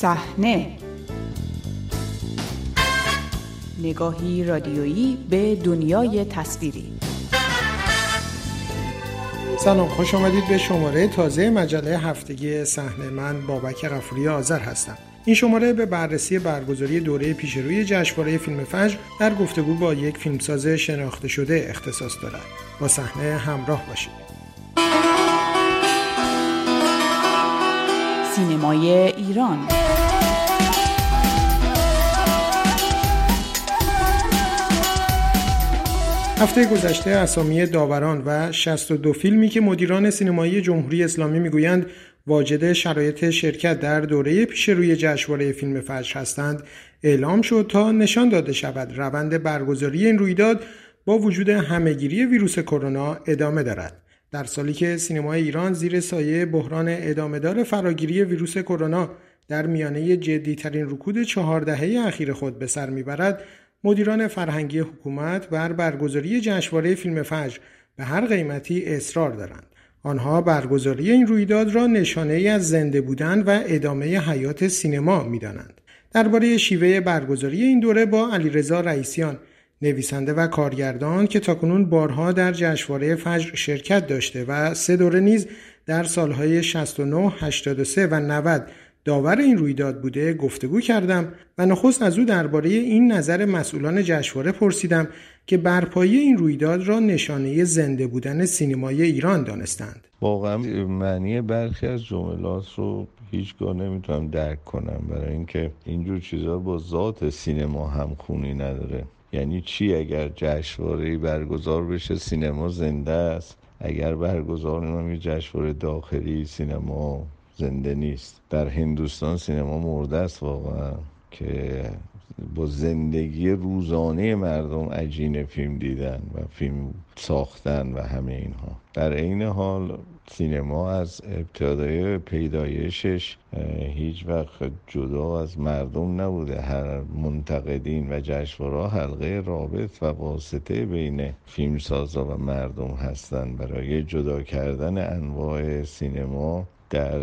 صحنه. نگاهی رادیویی به دنیای تصویری. سلام خوش آمدید به شماره تازه مجله هفتگی صحنه. من بابک غفوری آذر هستم. این شماره به بررسی برگزاری دوره پیشروی جشنواره فیلم فجر در گفتگو با یک فیلمساز شناخته شده اختصاص دارد. با صحنه همراه باشید. سینمای ایران. هفته گذشته اسامی داوران و 62 فیلمی که مدیران سینمایی جمهوری اسلامی می‌گویند واجد شرایط شرکت در دوره پیش روی جشنواره فیلم فجر هستند اعلام شد تا نشان داده شود. روند برگزاری این رویداد با وجود همهگیری ویروس کرونا ادامه دارد. در سالی که سینمای ایران زیر سایه بحران ادامهدار فراگیری ویروس کرونا در میانه جدیترین رکود چهار دهه اخیر خود به سر می‌برد مدیران فرهنگی حکومت بر برگزاری جشنواره فیلم فجر به هر قیمتی اصرار دارند. آنها برگزاری این رویداد را نشانه ای از زنده بودن و ادامه حیات سینما می‌دانند. درباره شیوه برگزاری این دوره با علیرضا رئیسیان نویسنده و کارگردان که تاکنون بارها در جشنواره فجر شرکت داشته و سه دوره نیز در سالهای 69, 83 و 90 داور این رویداد بوده گفتگو کردم و نخست از او درباره این نظر مسئولان جشنواره پرسیدم که برپایی این رویداد را نشانه زنده بودن سینمای ایران دانستند. واقعا معنی برخی از جملات رو هیچگاه نمی‌تونم درک کنم برای اینکه اینجور چیزها با ذات سینما هم خونی نداره. یعنی چی؟ اگر جشنواره برگزار بشه سینما زنده است. اگر برگزار نمی جشنواره داخلی سینما زنده نیست. در هندوستان سینما مرده است واقعا که با زندگی روزانه مردم عجین فیلم دیدن و فیلم ساختن و همه اینها. در عین حال سینما از ابتدای پیدایشش هیچ وقت جدا از مردم نبوده. هر منتقدین و جشنواره حلقه رابط و واسطه بین فیلمسازا و مردم هستند برای جدا کردن انواع سینما در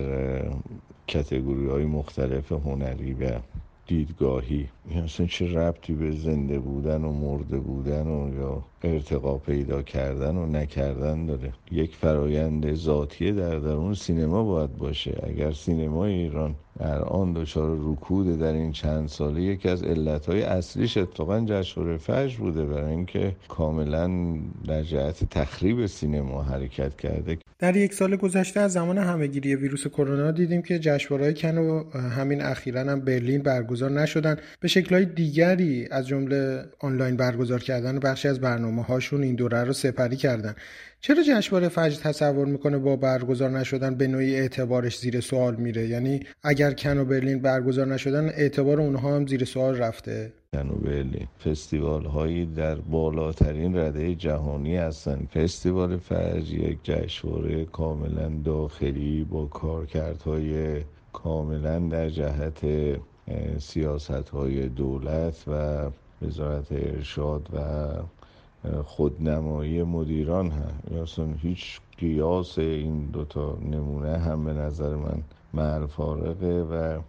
کتگوری های مختلف هنری و دیدگاهی. اصلا چه ربطی به زنده بودن و مرده بودن و یا ارتقا پیدا کردن و نکردن داره؟ یک فرایند ذاتی در درون سینما باید باشه. اگر سینما ایران در آن دچار رکود در این چند ساله یکی از علتهای اصلیش اتفاقا جشنواره فجر بوده برای اینکه کاملا در جهت تخریب سینما حرکت کرده. در یک سال گذشته از زمان همهگیری ویروس کرونا دیدیم که جشنواره‌های کن و همین اخیرا هم برلین برگزار نشدن. به شکلهای دیگری از جمله آنلاین برگزار کردن بخشی از برنامه هاشون این دوره رو سپری کردن. چرا جشنواره فجر تصور می‌کنه با برگزار نشدن به نوعی اعتبارش زیر سوال میره؟ یعنی اگر کن و برلین برگزار نشدن اعتبار اونها هم زیر سوال رفته؟ کن و برلین فستیوال هایی در بالاترین رده جهانی هستن. فستیوال فجر یک جشنواره کاملا داخلی با کارکردهای کاملا در جهت سیاست های دولت و وزارت ارشاد و خودنمایی مدیران هم. اصلا هیچ قیاس این دوتا نمونه هم به نظر من معرفارقه و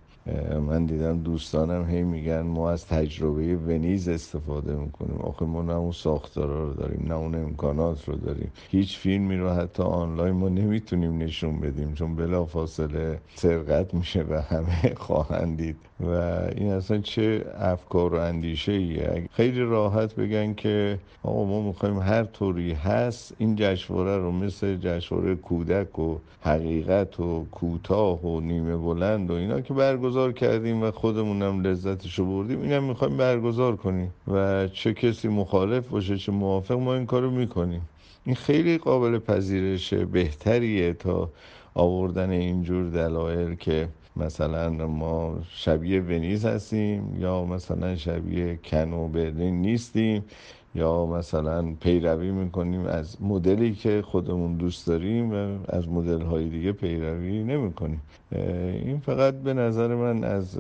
من دیدم دوستانم هی میگن ما از تجربه ونیز استفاده می‌کنیم. آخه ما نه اون ساختارا رو داریم نه اون امکانات رو داریم. هیچ فیلمی رو حتی آنلاین ما نمی‌تونیم نشون بدیم چون بلا فاصله سرقت میشه و همه خواهند دید و این اصلا چه افکار و اندیشه ایه خیلی راحت بگن که آقا ما می‌خوایم هر طوری هست این جشنواره رو مثل جشنواره کودک و حقیقت و کوتاه و نیمه بلند و اینا که برگزار کردیم و خودمونم لذتشو بردیم. اینم می‌خوایم برگزار کنیم و چه کسی مخالف باشه چه موافق ما این کارو می‌کنیم. این خیلی قابل پذیرش بهتریه تا آوردن اینجور دلایل که مثلا ما شبیه ونیز هستیم یا مثلا شبیه کن و برلین نیستیم. یا مثلا پیروی می‌کنیم از مدلی که خودمون دوست داریم و از مدل های دیگه پیروی نمی‌کنیم. این فقط به نظر من از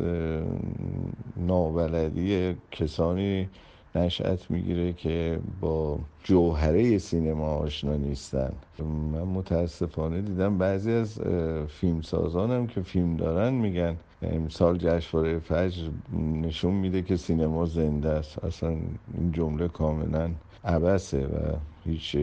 نابلدی کسانی نشأت می‌گیره که با جوهره سینما آشنا نیستن. من متاسفانه دیدم بعضی از فیلمسازانم که فیلم دارن میگن امسال جشنواره فجر نشون میده که سینما زنده است. اصلا این جمله کاملا عبسه و هیچ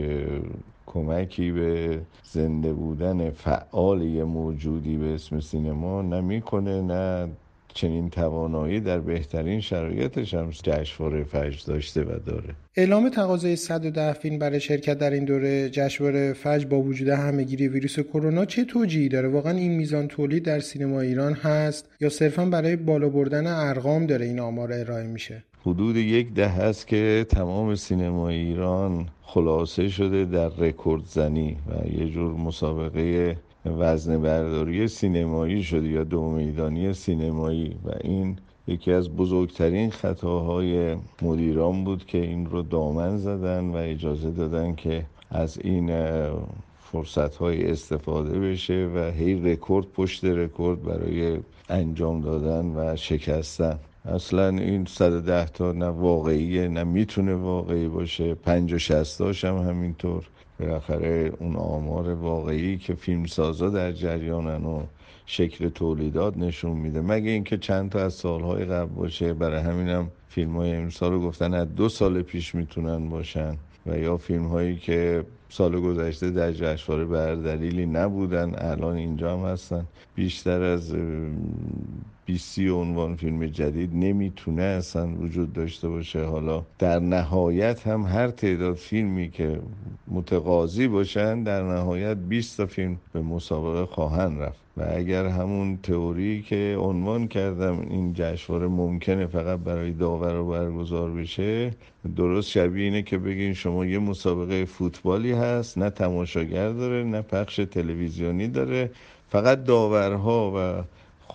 کمکی به زنده بودن فعال موجودی به اسم سینما نمی‌کنه نه چنین توانایی در بهترین شرایطش هم جشنواره فجر داشته و داره. اعلام تقاضای 110 فیلم برای شرکت در این دوره جشنواره فجر با وجود همهگیری ویروس کرونا چه توجیهی داره؟ واقعا این میزان تولید در سینما ایران هست یا صرفا برای بالا بردن ارقام داره این آمار ارائه میشه؟ حدود یک ده هست که تمام سینما ایران خلاصه شده در رکورد زنی و یه جور مسابقه وزن برداری سینمایی شده یا دو میدانی سینمایی و این یکی از بزرگترین خطاهای مدیران بود که این رو دامن زدن و اجازه دادن که از این فرصت های استفاده بشه و هی رکورد پشت رکورد برای انجام دادن و شکستن. اصلا این 110 تا نه واقعیه نه می‌تونه واقعی باشه. پنج و شستاش هم همینطور. بالاخره اون آمار واقعی که فیلمسازا در جریانن و شکل تولیدات نشون میده. مگه اینکه چند تا از سالهای قبل باشه برای همینم فیلم های امسال رو گفتن از دو سال پیش می‌تونن باشن. و یا فیلم هایی که سال گذشته در جشنواره بر دلیلی نبودن الان اینجا هم هستن. بیشتر از 20 عنوان فیلم جدید نمی‌تونه اصلا وجود داشته باشه. حالا در نهایت هم هر تعداد فیلمی که متقاضی باشن در نهایت 20 تا فیلم به مسابقه خواهند رفت. و اگر همون تئوری که عنوان کردم این جشنواره ممکنه فقط برای داور برگزار بشه درست شبیه اینه که بگین شما یه مسابقه فوتبالی هست نه تماشاگر داره نه پخش تلویزیونی داره. فقط داورها و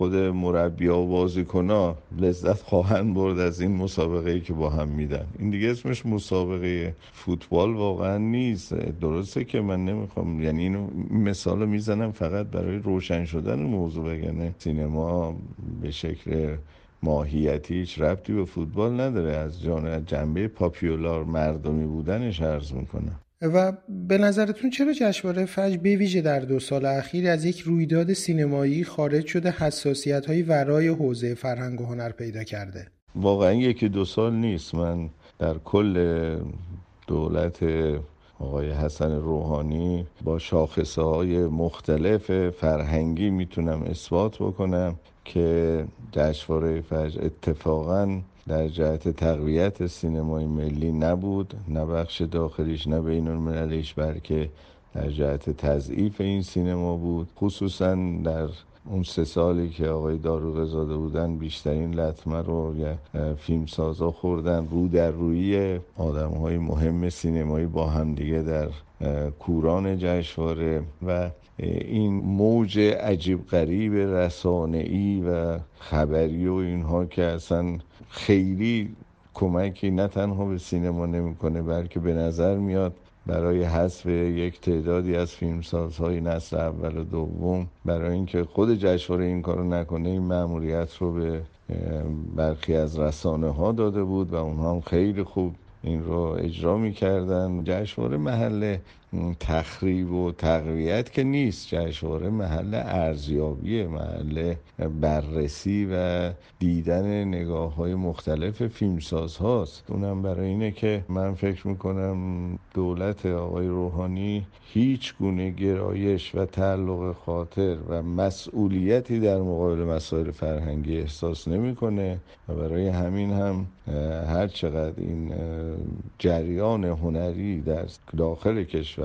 خود مربیا و بازیکنا لذت خواهند برد از این مسابقه که با هم میدن. این دیگه اسمش مسابقه فوتبال واقعا نیست. درسته که من نمی‌خوام یعنی اینو مثال می‌زنم فقط برای روشن شدن موضوع بگنه سینما به شکل ماهیتی هیچ ربطی به فوتبال نداره. از جنبه پاپیولار مردمی بودنش عرض می‌کنم. و به نظرتون چرا جشنواره فجر به ویژه در دو سال اخیر از یک رویداد سینمایی خارج شده حساسیت های ورای حوزه فرهنگ و هنر پیدا کرده؟ واقعا یکی دو سال نیست. من در کل دولت آقای حسن روحانی با شاخصه های مختلف فرهنگی می‌تونم اثبات بکنم که جشنواره فجر اتفاقا در جهت تقویت سینمای ملی نبود نه بخش داخلیش نه بین المللیش بلکه در جهت تضعیف این سینما بود. خصوصا در اون سه سالی که آقای داروغ زاده بودن بیشترین لطمه رو فیلم سازا خوردن. رو در روی آدم های مهم سینمایی با همدیگه در کوران جشنواره و این موج عجیب غریب رسانه‌ای و خبری و اینها که اصلا خیلی کمکی نه تنها به سینما نمی‌کنه بلکه به نظر میاد برای حذف یک تعدادی از فیلمسازهای نسل اول و دوم برای اینکه خود جشنواره این کارو نکنه این مأموریت رو به برخی از رسانه ها داده بود و اونها هم خیلی خوب این رو اجرا می‌کردن. جشنواره محل تخریب و تقویت که نیست. جشنواره محل ارزیابی محل بررسی و دیدن نگاه های مختلف فیلمساز هاست. اونم برای اینه که من فکر می‌کنم دولت آقای روحانی هیچ گونه گرایش و تعلق خاطر و مسئولیتی در مقابل مسائل فرهنگی احساس نمی‌کنه و برای همین هم هر چقدر این جریان هنری در داخل کشور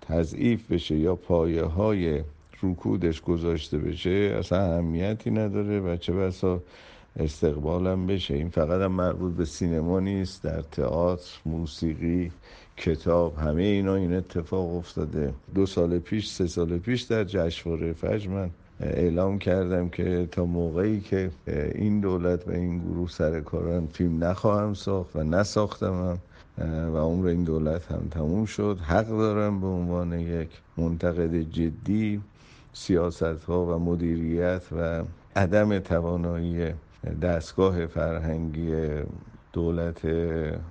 تضعیف بشه یا پایه های رکودش گذاشته بشه اصلا اهمیتی نداره و چه بسا استقبالم بشه. این فقط هم مربوط به سینما نیست در تئاتر موسیقی کتاب همه اینا این اتفاق افتاده. دو سال پیش سه سال پیش در جشنواره فجر من اعلام کردم که تا موقعی که این دولت و این گروه سر کارن فیلم نخواهم ساخت و نساختم هم و عمر این دولت هم تموم شد. حق دارم به عنوان یک منتقد جدی سیاست ها و مدیریت و عدم توانایی دستگاه فرهنگی دولت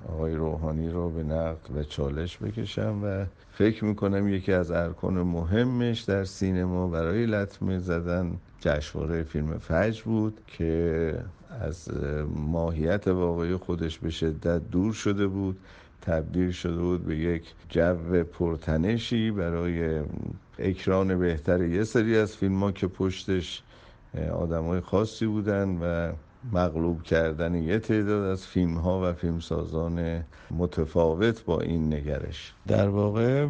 آقای روحانی رو به نقد و چالش بکشم و فکر می‌کنم یکی از ارکان مهمش در سینما برای لطمه زدن جشنواره فیلم فجر بود که از ماهیت واقعی خودش به شدت دور شده بود تبدیل شده بود به یک جو پرتنشی برای اکران بهتر یه سری از فیلم ها که پشتش آدم های خاصی بودن و مغلوب کردن یه تعداد از فیلم ها و فیلمسازان متفاوت با این نگرش. در واقع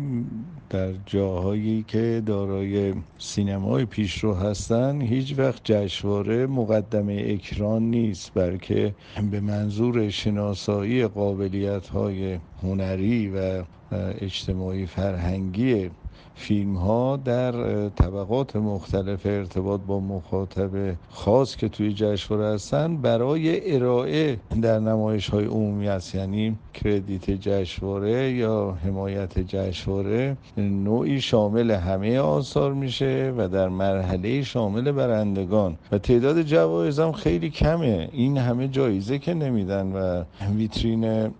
در جاهایی که دارای سینمای پیشرو هستن هیچ وقت جشنواره مقدمه اکران نیست بلکه به منظور شناسایی قابلیت های هنری و اجتماعی فرهنگی فیلم ها در طبقات مختلف ارتباط با مخاطب خاص که توی جشنواره هستن برای ارائه در نمایش های عمومی است یعنی کردیت جشنواره یا حمایت جشنواره نوعی شامل همه آثار میشه و در مرحله شامل برندگان. و تعداد جوایز هم خیلی کمه. این همه جایزه که نمیدن و ویترین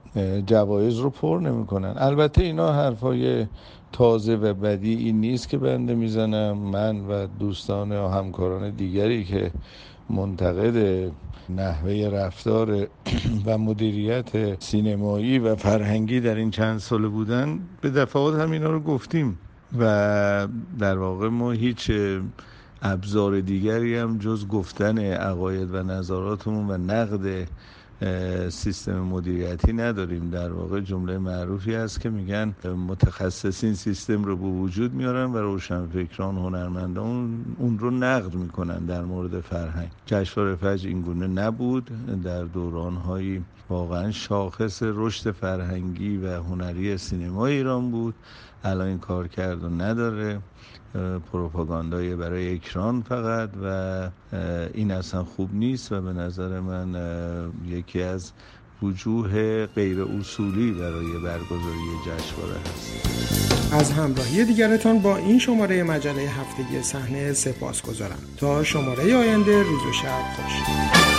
جوایز رو پر نمی‌کنن. البته اینا حرفای تازه و بدی این نیست که بنده می‌زنم. من و دوستان و همکاران دیگری که منتقد نحوه رفتار و مدیریت سینمایی و فرهنگی در این چند ساله بودن به دفعات هم اینا رو گفتیم و در واقع ما هیچ ابزار دیگری هم جز گفتن عقاید و نظراتمون و نقد سیستم مدیریتی نداریم. در واقع جمله معروفی است که میگن متخصصین سیستم رو به وجود میارن و روشنفکران هنرمندان اون رو نقد می‌کنن در مورد فرهنگ. جشنواره فجر این گونه نبود. در دورانهایی واقعا شاخص رشد فرهنگی و هنری سینما ایران بود. الان این کار کرد و نداره. پروپاگاندای برای اکران فقط و این اصلا خوب نیست و به نظر من یکی از وجوه غیر اصولی برای برگزاری جشنواره هست. از همراهی دیگرتان با این شماره مجله هفتگی صحنه سپاس گذارم تا شماره آینده روز و شب خوش.